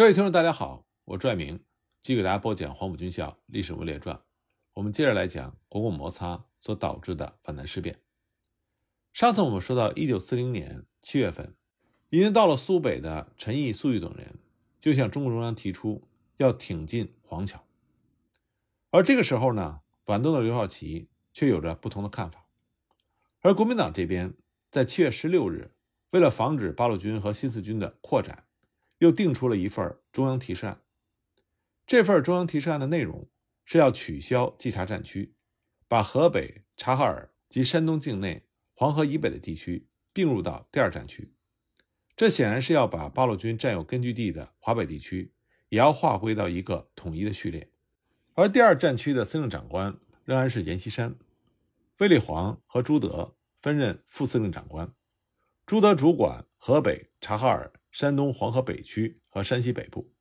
各位听众，大家好，我拽明，继续给大家播讲《黄埔军校历史人物列传》。我们接着来讲国共摩擦所导致的皖南事变。上次我们说到，一九四零年七月份，已经到了苏北的陈毅、粟裕等人就向中共中央提出要挺进黄桥。而这个时候呢，皖东的刘少奇却有着不同的看法。而国民党这边在七月十六日，为了防止八路军和新四军的扩展。又定出了一份中央提示案。这份中央提示案的内容是要取消稽查战区，把河北、察哈尔及山东境内黄河以北的地区并入到第二战区。这显然是要把八路军占有根据地的华北地区也要划归到一个统一的序列。而第二战区的司令长官仍然是阎锡山，卫立煌和朱德分任副司令长官，朱德主管河北、察哈尔。山东黄河北区和山西北部，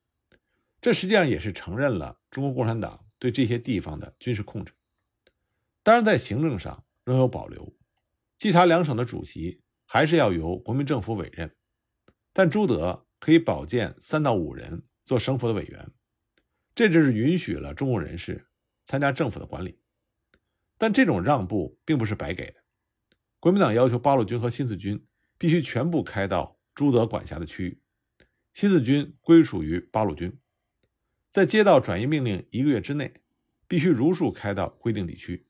这实际上也是承认了中国共产党对这些地方的军事控制。当然，在行政上仍有保留，稽查两省的主席还是要由国民政府委任，但朱德可以保荐三到五人做省府的委员，这就是允许了中共人士参加政府的管理。但这种让步并不是白给的，国民党要求八路军和新四军必须全部开到。朱德管辖的区域，新四军归属于八路军，在接到转移命令一个月之内，必须如数开到规定地区，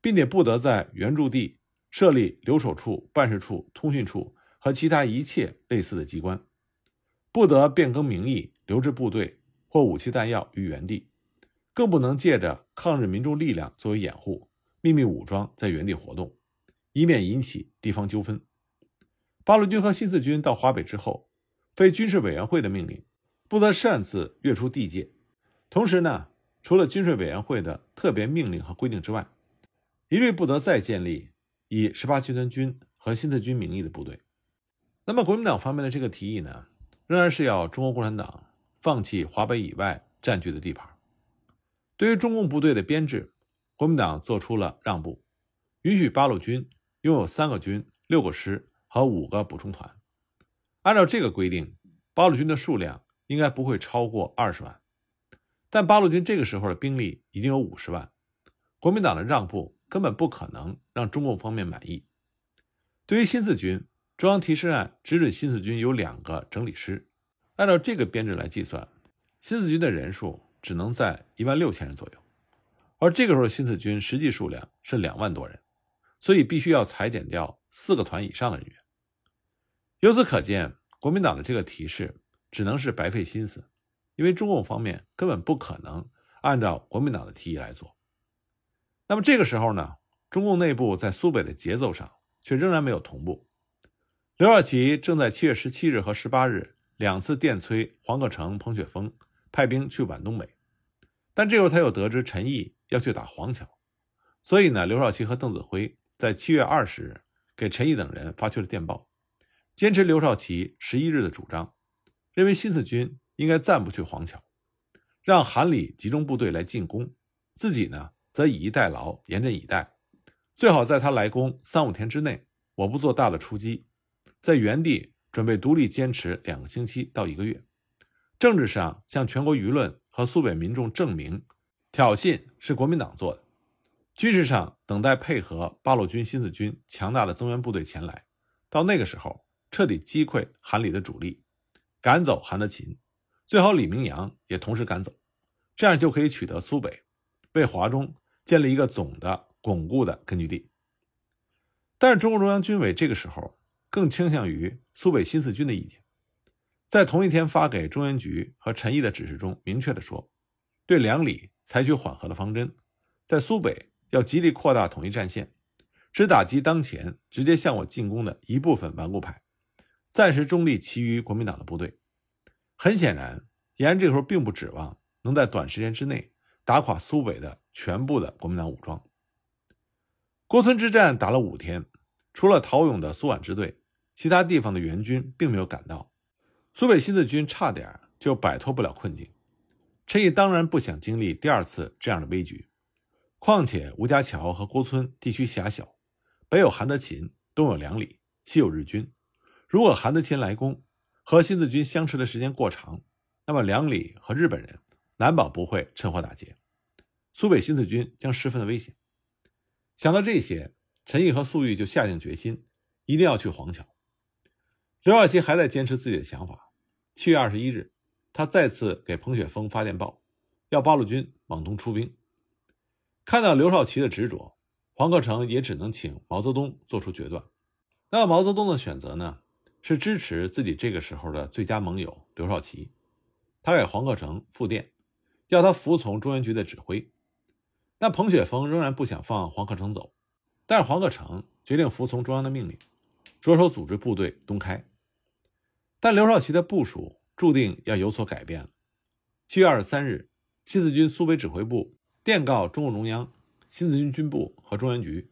并且不得在原驻地设立留守处、办事处、通讯处和其他一切类似的机关，不得变更名义留置部队或武器弹药于原地，更不能借着抗日民众力量作为掩护，秘密武装在原地活动，以免引起地方纠纷。八路军和新四军到华北之后，非军事委员会的命令不得擅自越出地界。同时呢，除了军事委员会的特别命令和规定之外，一律不得再建立以十八集团军和新四军名义的部队。那么，国民党方面的这个提议呢，仍然是要中国共产党放弃华北以外占据的地盘。对于中共部队的编制，国民党做出了让步，允许八路军拥有三个军、六个师。和五个补充团，按照这个规定，八路军的数量应该不会超过二十万。但八路军这个时候的兵力已经有五十万，国民党的让步根本不可能让中共方面满意。对于新四军，中央提示案只准新四军有两个整理师，按照这个编制来计算，新四军的人数只能在一万六千人左右。而这个时候，新四军实际数量是两万多人，所以必须要裁减掉。四个团以上的人员，由此可见，国民党的这个提示只能是白费心思，因为中共方面根本不可能按照国民党的提议来做。那么这个时候呢，中共内部在苏北的节奏上却仍然没有同步。刘少奇正在七月十七日和十八日两次电催黄克诚、彭雪枫派兵去皖东北，但这时候他又得知陈毅要去打黄桥，所以呢，刘少奇和邓子恢在七月二十日。给陈毅等人发去了电报，坚持刘少奇十一日的主张，认为新四军应该暂不去黄桥，让韩李集中部队来进攻，自己呢则以逸待劳，严阵以待，最好在他来攻三五天之内，我不做大的出击，在原地准备独立坚持两个星期到一个月，政治上向全国舆论和苏北民众证明，挑衅是国民党做的。军事上等待配合八路军、新四军强大的增援部队前来，到那个时候彻底击溃韩李的主力，赶走韩德勤，最好李明阳也同时赶走，这样就可以取得苏北，为华中建立一个总的巩固的根据地。但是中共中央军委这个时候更倾向于苏北新四军的意见，在同一天发给中原局和陈毅的指示中明确的说，对两李采取缓和的方针，在苏北。要极力扩大统一战线，只打击当前直接向我进攻的一部分顽固派，暂时中立其余国民党的部队。很显然，延安这时候并不指望能在短时间之内打垮苏北的全部的国民党武装。郭村之战打了五天，除了陶勇的苏皖支队，其他地方的援军并没有赶到，苏北新四军差点就摆脱不了困境。陈毅当然不想经历第二次这样的危局。况且吴家桥和郭村地区狭小，北有韩德勤，东有两里，西有日军。如果韩德勤来攻，和新四军相持的时间过长，那么梁李和日本人难保不会趁火打劫，苏北新四军将十分的危险。想到这些，陈毅和粟裕就下定决心，一定要去黄桥。刘少奇还在坚持自己的想法。七月二十一日，他再次给彭雪枫发电报，要八路军往东出兵。看到刘少奇的执着，黄克诚也只能请毛泽东做出决断。那么毛泽东的选择呢？是支持自己这个时候的最佳盟友刘少奇。他给黄克诚复电，要他服从中央局的指挥。但彭雪枫仍然不想放黄克诚走，但是黄克诚决定服从中央的命令，着手组织部队东开。但刘少奇的部署注定要有所改变了。七月二十三日，新四军苏北指挥部电告中共中央、新四军军部和中原局，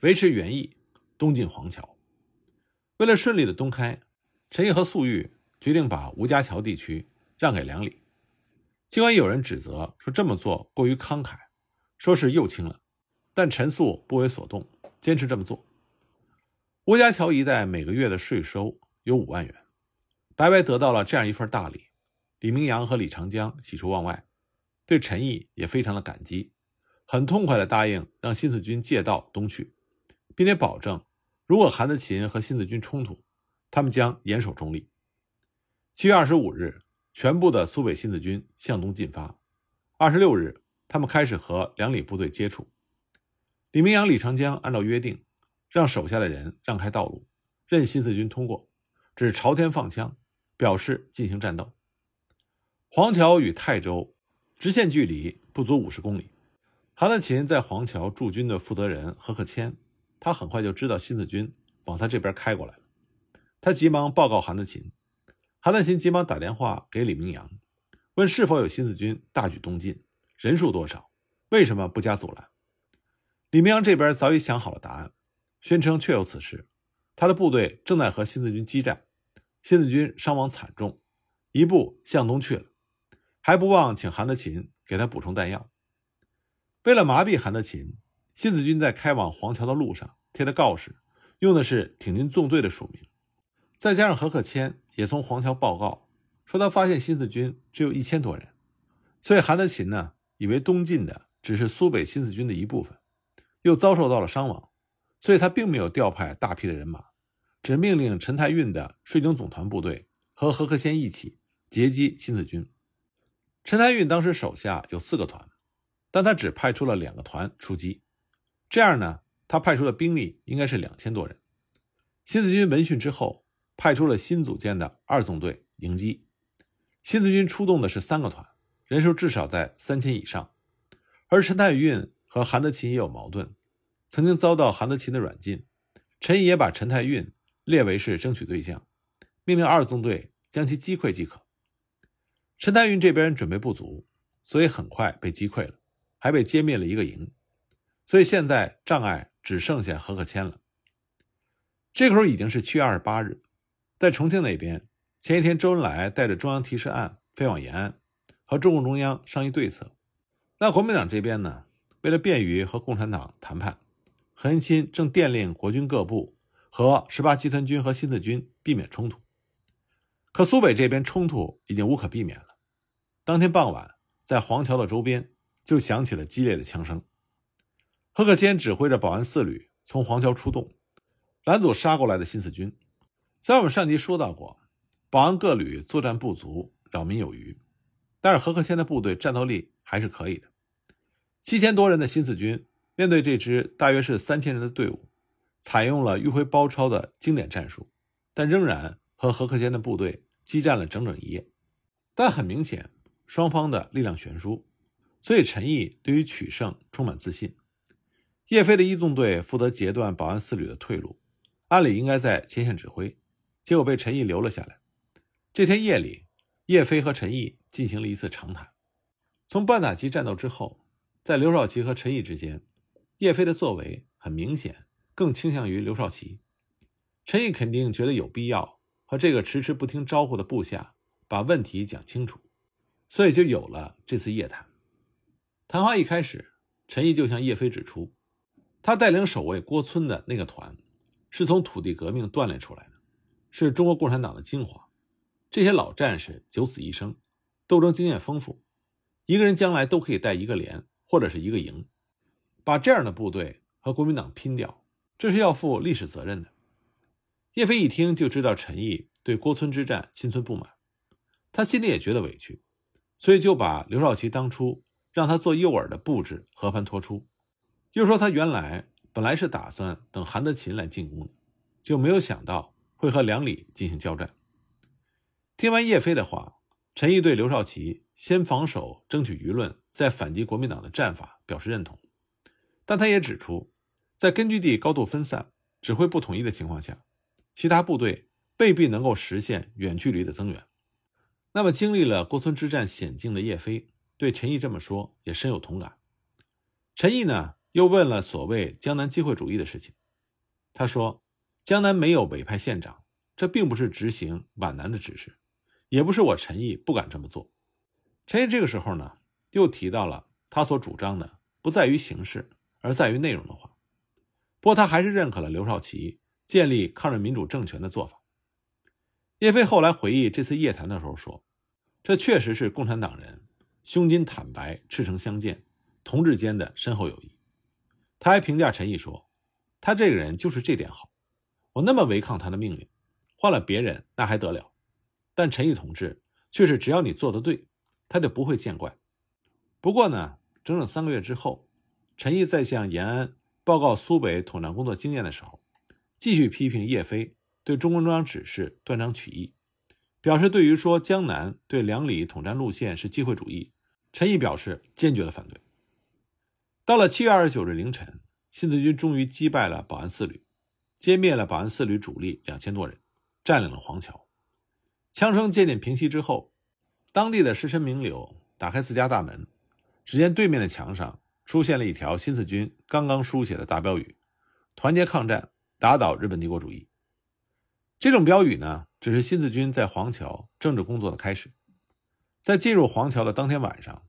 维持原意，东进黄桥。为了顺利的东开，陈毅和粟裕决定把吴家桥地区让给梁李。尽管有人指责说这么做过于慷慨。说是右倾了，但陈粟不为所动，坚持这么做。吴家桥一带每个月的税收有五万元，白白得到了这样一份大礼。李明阳和李长江喜出望外，对陈毅也非常的感激，很痛快的答应让新四军借道东去，并且保证，如果韩德勤和新四军冲突，他们将严守中立。七月二十五日，全部的苏北新四军向东进发。二十六日。他们开始和两李部队接触。李明阳、李长江按照约定，让手下的人让开道路，任新四军通过，只朝天放枪，表示进行战斗。黄桥与泰州直线距离不足五十公里。韩德勤在黄桥驻军的负责人何克谦，他很快就知道新四军往他这边开过来了，他急忙报告韩德勤。韩德勤急忙打电话给李明阳，问是否有新四军大举东进。人数多少？为什么不加阻拦？李明阳这边早已想好了答案，宣称确有此事。他的部队正在和新四军激战，新四军伤亡惨重，一步向东去了，还不忘请韩德勤给他补充弹药。为了麻痹韩德勤，新四军在开往黄桥的路上贴的告示，用的是挺进纵队的署名。再加上何克谦也从黄桥报告说，他发现新四军只有一千多人，所以韩德勤呢？以为东进的只是苏北新四军的一部分，又遭受到了伤亡，所以他并没有调派大批的人马，只命令陈太运的税警总团部队和何克谦一起截击新四军。陈太运当时手下有四个团，但他只派出了两个团出击，这样呢，他派出的兵力应该是两千多人。新四军闻讯之后，派出了新组建的二纵队迎击。新四军出动的是三个团。人数至少在三千以上，而陈太运和韩德勤也有矛盾，曾经遭到韩德勤的软禁。陈毅也把陈太运列为是争取对象，命令二纵队将其击溃即可。陈太运这边准备不足，所以很快被击溃了，还被歼灭了一个营。所以现在障碍只剩下何克谦了。这个时候已经是七月二十八日，在重庆那边，前一天周恩来带着中央提示案飞往延安。和中共中央商议对策。那国民党这边呢？为了便于和共产党谈判，何应钦正电令国军各部和十八集团军和新四军避免冲突。可苏北这边冲突已经无可避免了。当天傍晚，在黄桥的周边就响起了激烈的枪声。何克谦指挥着保安四旅从黄桥出动，拦阻杀过来的新四军。在我们上集说到过，保安各旅作战不足，扰民有余。但是何克谦的部队战斗力还是可以的，七千多人的新四军面对这支大约是三千人的队伍，采用了迂回包抄的经典战术，但仍然和何克谦的部队激战了整整一夜。但很明显，双方的力量悬殊，所以陈毅对于取胜充满自信。叶飞的一纵队负责截断保安四旅的退路，按理应该在前线指挥，结果被陈毅留了下来。这天夜里，叶飞和陈毅。进行了一次长谈。从半打旗战斗之后，在刘少奇和陈毅之间，叶飞的作为很明显更倾向于刘少奇。陈毅肯定觉得有必要和这个迟迟不听招呼的部下把问题讲清楚，所以就有了这次夜谈。谈话一开始，陈毅就向叶飞指出，他带领守卫郭村的那个团，是从土地革命锻炼出来的，是中国共产党的精华。这些老战士九死一生。斗争经验丰富，一个人将来都可以带一个连或者是一个营，把这样的部队和国民党拼掉，这是要负历史责任的。叶飞一听就知道陈毅对郭村之战心存不满，他心里也觉得委屈，所以就把刘少奇当初让他做诱饵的布置和盘托出，又说他原来本来是打算等韩德勤来进攻的，就没有想到会和梁礼进行交战。听完叶飞的话，陈毅对刘少奇先防守争取舆论再反击国民党的战法表示认同，但他也指出，在根据地高度分散、指挥不统一的情况下。其他部队未必能够实现远距离的增援。那么，经历了郭村之战险境的叶飞对陈毅这么说也深有同感。陈毅呢，又问了所谓江南机会主义的事情。他说：“江南没有委派县长，这并不是执行皖南的指示，也不是我陈毅不敢这么做。”陈毅这个时候呢，又提到了他所主张的不在于形式，而在于内容的话。不过，他还是认可了刘少奇。建立抗日民主政权的做法。叶飞后来回忆这次夜谈的时候说：“这确实是共产党人胸襟坦白、赤诚相见，同志间的深厚友谊。”他还评价陈毅说：“他这个人就是这点好。我那么违抗他的命令，换了别人那还得了？但陈毅同志却是只要你做得对，他就不会见怪。”不过呢，整整三个月之后，陈毅在向延安报告苏北统战工作经验的时候。继续批评叶飞对中共中央指示断章取义，表示对于说江南对两里统战路线是机会主义，陈毅表示坚决的反对。到了七月二十九日凌晨，新四军终于击败了保安四旅，歼灭了保安四旅主力两千多人，占领了黄桥。枪声渐渐平息之后，当地的士绅名流打开自家大门，只见对面的墙上出现了一条新四军刚刚书写的大标语：“团结抗战。”打倒日本帝国主义，这种标语呢，只是新四军在黄桥政治工作的开始。在进入黄桥的当天晚上，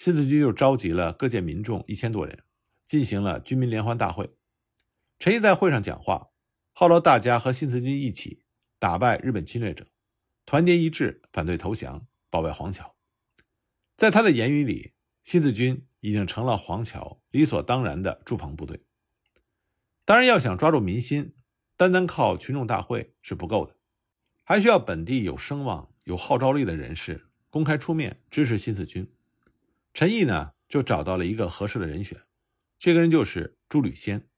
新四军又召集了各界民众一千多人，进行了军民联欢大会。陈毅在会上讲话，号召大家和新四军一起打败日本侵略者，团结一致反对投降，保卫黄桥。在他的言语里，新四军已经成了黄桥理所当然的驻防部队。当然，要想抓住民心，单单靠群众大会是不够的，还需要本地有声望、有号召力的人士公开出面支持新四军。陈毅呢，就找到了一个合适的人选，这个人就是朱履先。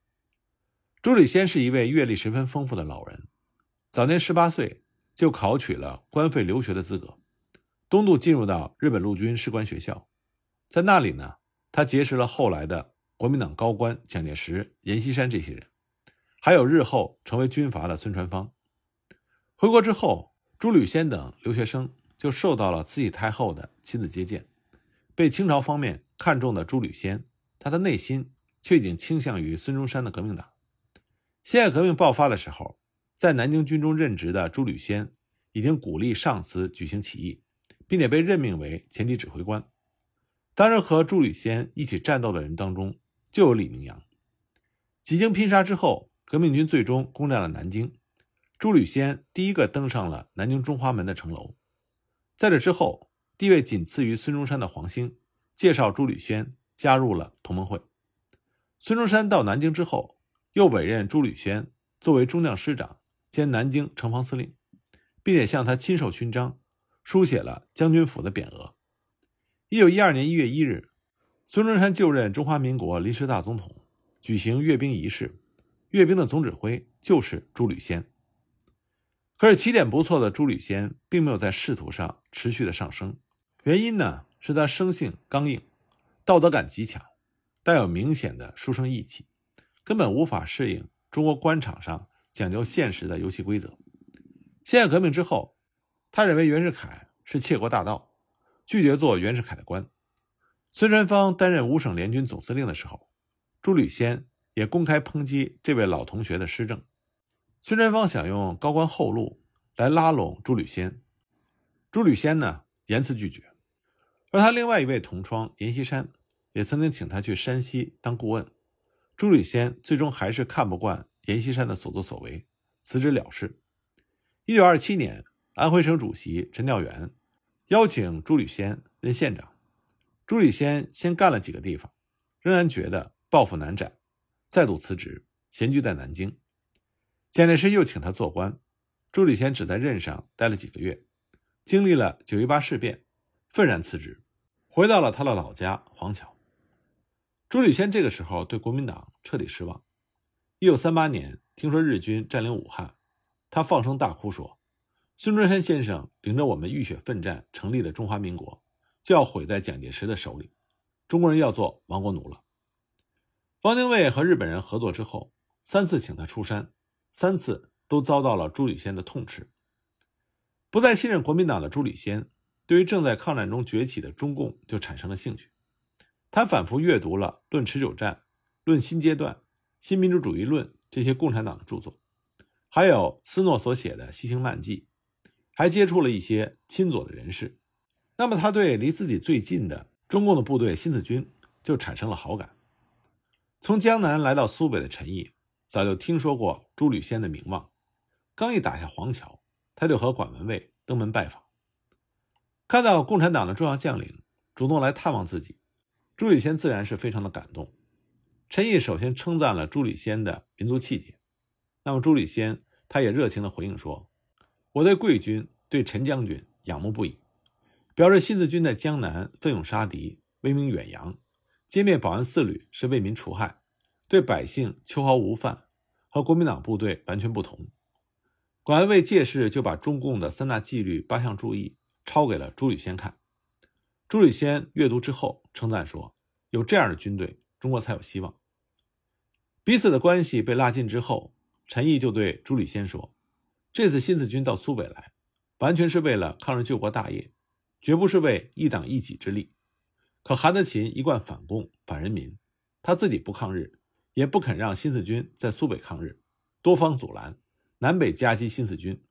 朱履先是一位阅历十分丰富的老人，早年十八岁就考取了官费留学的资格，东渡进入到日本陆军士官学校，在那里呢，他结识了后来的。国民党高官蒋介石、阎锡山这些人，还有日后成为军阀的孙传芳。回国之后，朱履先等留学生就受到了慈禧太后的亲自接见，被清朝方面看中的朱履先，他的内心却已经倾向于孙中山的革命党。辛亥革命爆发的时候，在南京军中任职的朱履先已经鼓励上司举行起义，并且被任命为前敌指挥官。当时和朱履先一起战斗的人当中。就有李明阳。几经拼杀之后，革命军最终攻占了南京。朱履先第一个登上了南京中华门的城楼。在这之后，地位仅次于孙中山的黄兴介绍朱履先加入了同盟会。孙中山到南京之后，又委任朱履先作为中将师长兼南京城防司令，并且向他亲授勋章，书写了将军府的匾额。一九一二年一月一日。孙中山就任中华民国临时大总统，举行阅兵仪式，阅兵的总指挥就是朱履先。可是起点不错的朱履先并没有在仕途上持续的上升，原因呢是他生性刚硬，道德感极强，带有明显的书生意气，根本无法适应中国官场上讲究现实的游戏规则。辛亥革命之后，他认为袁世凯是窃国大盗，拒绝做袁世凯的官。孙传芳担任五省联军总司令的时候，朱履先也公开抨击这位老同学的施政。孙传芳想用高官厚禄来拉拢朱履先，朱履先呢严词拒绝。而他另外一位同窗阎锡山也曾经请他去山西当顾问，朱履先最终还是看不惯阎锡山的所作所为，辞职了事。一九二七年，安徽省主席陈调元邀请朱履先任县长。朱履先先干了几个地方，仍然觉得抱负难展，再度辞职，闲居在南京。蒋介石又请他做官，朱履先只在任上待了几个月，经历了九一八事变，愤然辞职，回到了他的老家黄桥。朱履先这个时候对国民党彻底失望。一九三八年，听说日军占领武汉，他放声大哭说：“孙中山先生领着我们浴血奋战成立的中华民国。”就要毁在蒋介石的手里，中国人要做亡国奴了。汪精卫和日本人合作之后，三次请他出山，三次都遭到了朱履先的痛斥。不再信任国民党的朱履先，对于正在抗战中崛起的中共就产生了兴趣。他反复阅读了《论持久战》《论新阶段》《新民主主义论》这些共产党的著作，还有斯诺所写的《西行漫记》，还接触了一些亲左的人士。那么，他对离自己最近的中共的部队新四军就产生了好感。从江南来到苏北的陈毅早就听说过朱履先的名望，刚一打下黄桥，他就和管文蔚登门拜访。看到共产党的重要将领主动来探望自己，朱履先自然是非常的感动。陈毅首先称赞了朱履先的民族气节，那么朱履先他也热情的回应说：“我对贵军、对陈将军仰慕不已。”表示新四军在江南奋勇杀敌，威名远扬；歼灭保安四旅是为民除害，对百姓秋毫无犯，和国民党部队完全不同。管文蔚借势就把中共的三大纪律八项注意抄给了朱履先看。朱履先阅读之后称赞说：“有这样的军队，中国才有希望。”彼此的关系被拉近之后，陈毅就对朱履先说：“这次新四军到苏北来，完全是为了抗日救国大业。”绝不是为一党一己之力，可韩德勤一贯反共反人民，他自己不抗日，也不肯让新四军在苏北抗日，多方阻拦，南北夹击新四军，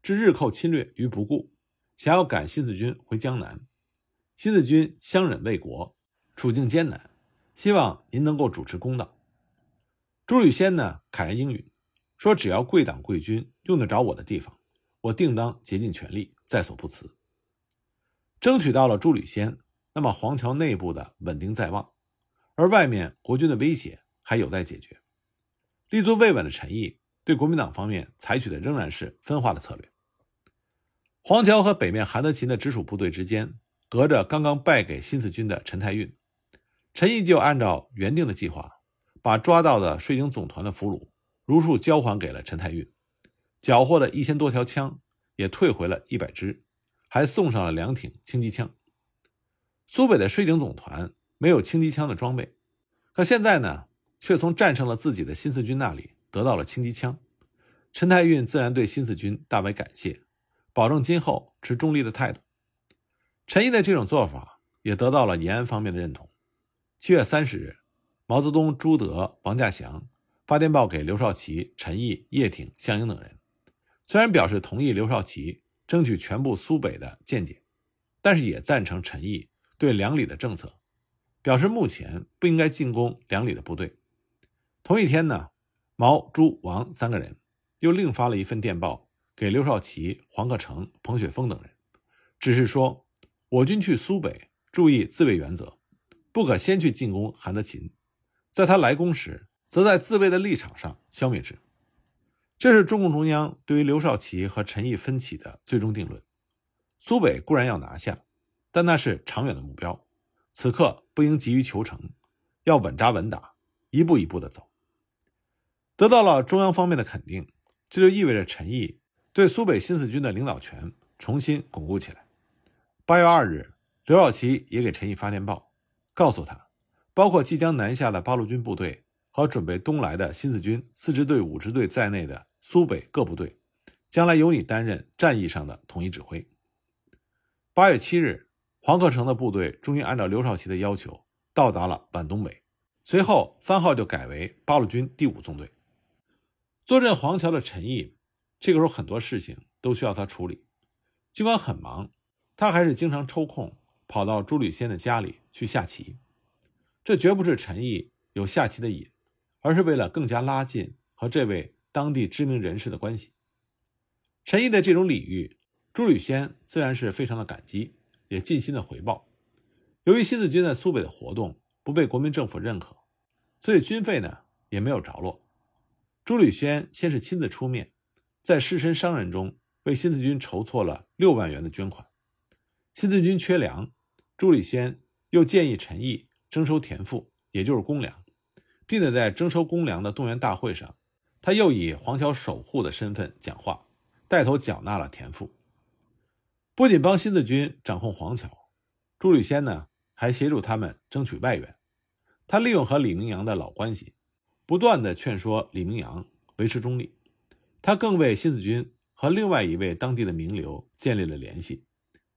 置日寇侵略于不顾，想要赶新四军回江南。新四军相忍为国，处境艰难，希望您能够主持公道。朱履先呢，慨然应允，说只要贵党贵军用得着我的地方，我定当竭尽全力，在所不辞。争取到了朱履先，那么黄桥内部的稳定在望，而外面国军的威胁还有待解决。立足未稳的陈毅对国民党方面采取的仍然是分化的策略。黄桥和北面韩德勤的直属部队之间隔着刚刚败给新四军的陈太运，陈毅就按照原定的计划，把抓到的税警总团的俘虏如数交还给了陈太运，缴获了一千多条枪，也退回了一百支。还送上了两挺轻机枪。苏北的税警总团没有轻机枪的装备，可现在呢，却从战胜了自己的新四军那里得到了轻机枪。陈太运自然对新四军大为感谢，保证今后持中立的态度。陈毅的这种做法也得到了延安方面的认同。七月三十日，毛泽东、朱德、王稼祥发电报给刘少奇、陈毅、叶挺、项英等人，虽然表示同意刘少奇。争取全部苏北的见解，但是也赞成陈毅对两里的政策，表示目前不应该进攻两里的部队。同一天呢，毛、朱、王三个人又另发了一份电报给刘少奇、黄克诚、彭雪枫等人，只是说我军去苏北注意自卫原则，不可先去进攻韩德勤，在他来攻时，则在自卫的立场上消灭之。这是中共中央对于刘少奇和陈毅分歧的最终定论。苏北固然要拿下，但那是长远的目标，此刻不应急于求成，要稳扎稳打，一步一步的走。得到了中央方面的肯定，这就意味着陈毅对苏北新四军的领导权重新巩固起来。八月二日，刘少奇也给陈毅发电报，告诉他，包括即将南下的八路军部队和准备东来的新四军四支队、五支队在内的。苏北各部队将来由你担任战役上的统一指挥。八月七日，黄克诚的部队终于按照刘少奇的要求到达了皖东北，随后番号就改为八路军第五纵队。坐镇黄桥的陈毅，这个时候很多事情都需要他处理，尽管很忙，他还是经常抽空跑到朱履先的家里去下棋。这绝不是陈毅有下棋的瘾，而是为了更加拉近和这位。当地知名人士的关系，陈毅的这种礼遇，朱履先自然是非常的感激，也尽心的回报。由于新四军在苏北的活动不被国民政府认可，所以军费呢也没有着落。朱履轩先是亲自出面，在士绅商人中为新四军筹措了六万元的捐款。新四军缺粮，朱履先又建议陈毅征收田赋，也就是公粮，并且在征收公粮的动员大会上，他又以黄桥守护的身份讲话，带头缴纳了田赋。不仅帮新四军掌控黄桥，朱履先呢还协助他们争取外援。他利用和李明阳的老关系，不断的劝说李明阳维持中立。他更为新四军和另外一位当地的名流建立了联系。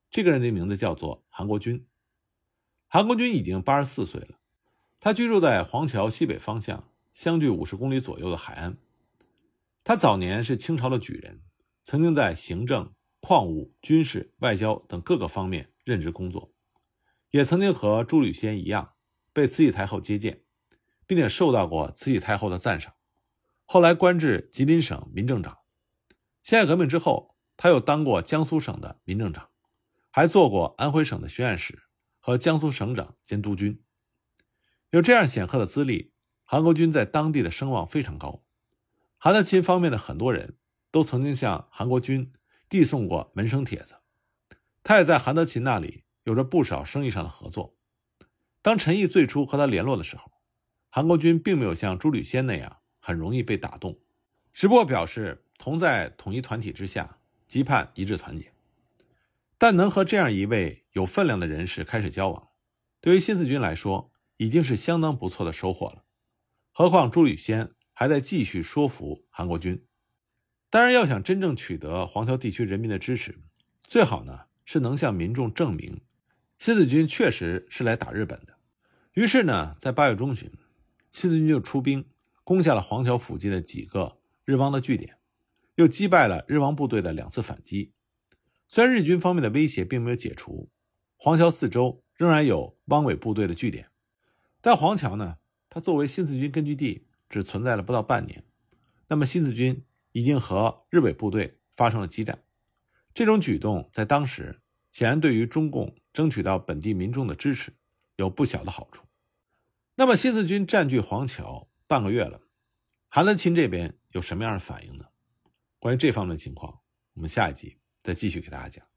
这个人的名字叫做韩国军。韩国军已经八十四岁了，他居住在黄桥西北方向，相距五十公里左右的海安。他早年是清朝的举人，曾经在行政、矿务、军事、外交等各个方面任职工作，也曾经和朱履先一样被慈禧太后接见，并且受到过慈禧太后的赞赏。后来官至吉林省民政长。辛亥革命之后，他又当过江苏省的民政长。还做过安徽省的巡按使和江苏省长兼督军，有这样显赫的资历，韩国军在当地的声望非常高。韩德勤方面的很多人都曾经向韩国军递送过门生帖子，他也在韩德勤那里有着不少生意上的合作。当陈毅最初和他联络的时候，韩国军并没有像朱履先那样很容易被打动，只不过表示同在统一团体之下，期盼一致团结。但能和这样一位有分量的人士开始交往，对于新四军来说已经是相当不错的收获了。何况朱履先还在继续说服韩国军。当然，要想真正取得黄桥地区人民的支持，最好呢是能向民众证明新四军确实是来打日本的。于是呢，在八月中旬，新四军就出兵攻下了黄桥附近的几个日汪的据点，又击败了日汪部队的两次反击。虽然日军方面的威胁并没有解除，黄桥四周仍然有汪伪部队的据点，但黄桥呢，它作为新四军根据地只存在了不到半年，那么新四军已经和日伪部队发生了激战，这种举动在当时显然对于中共争取到本地民众的支持有不小的好处。那么新四军占据黄桥半个月了，韩德勤这边有什么样的反应呢？关于这方面的情况，我们下一集。再继续给大家讲。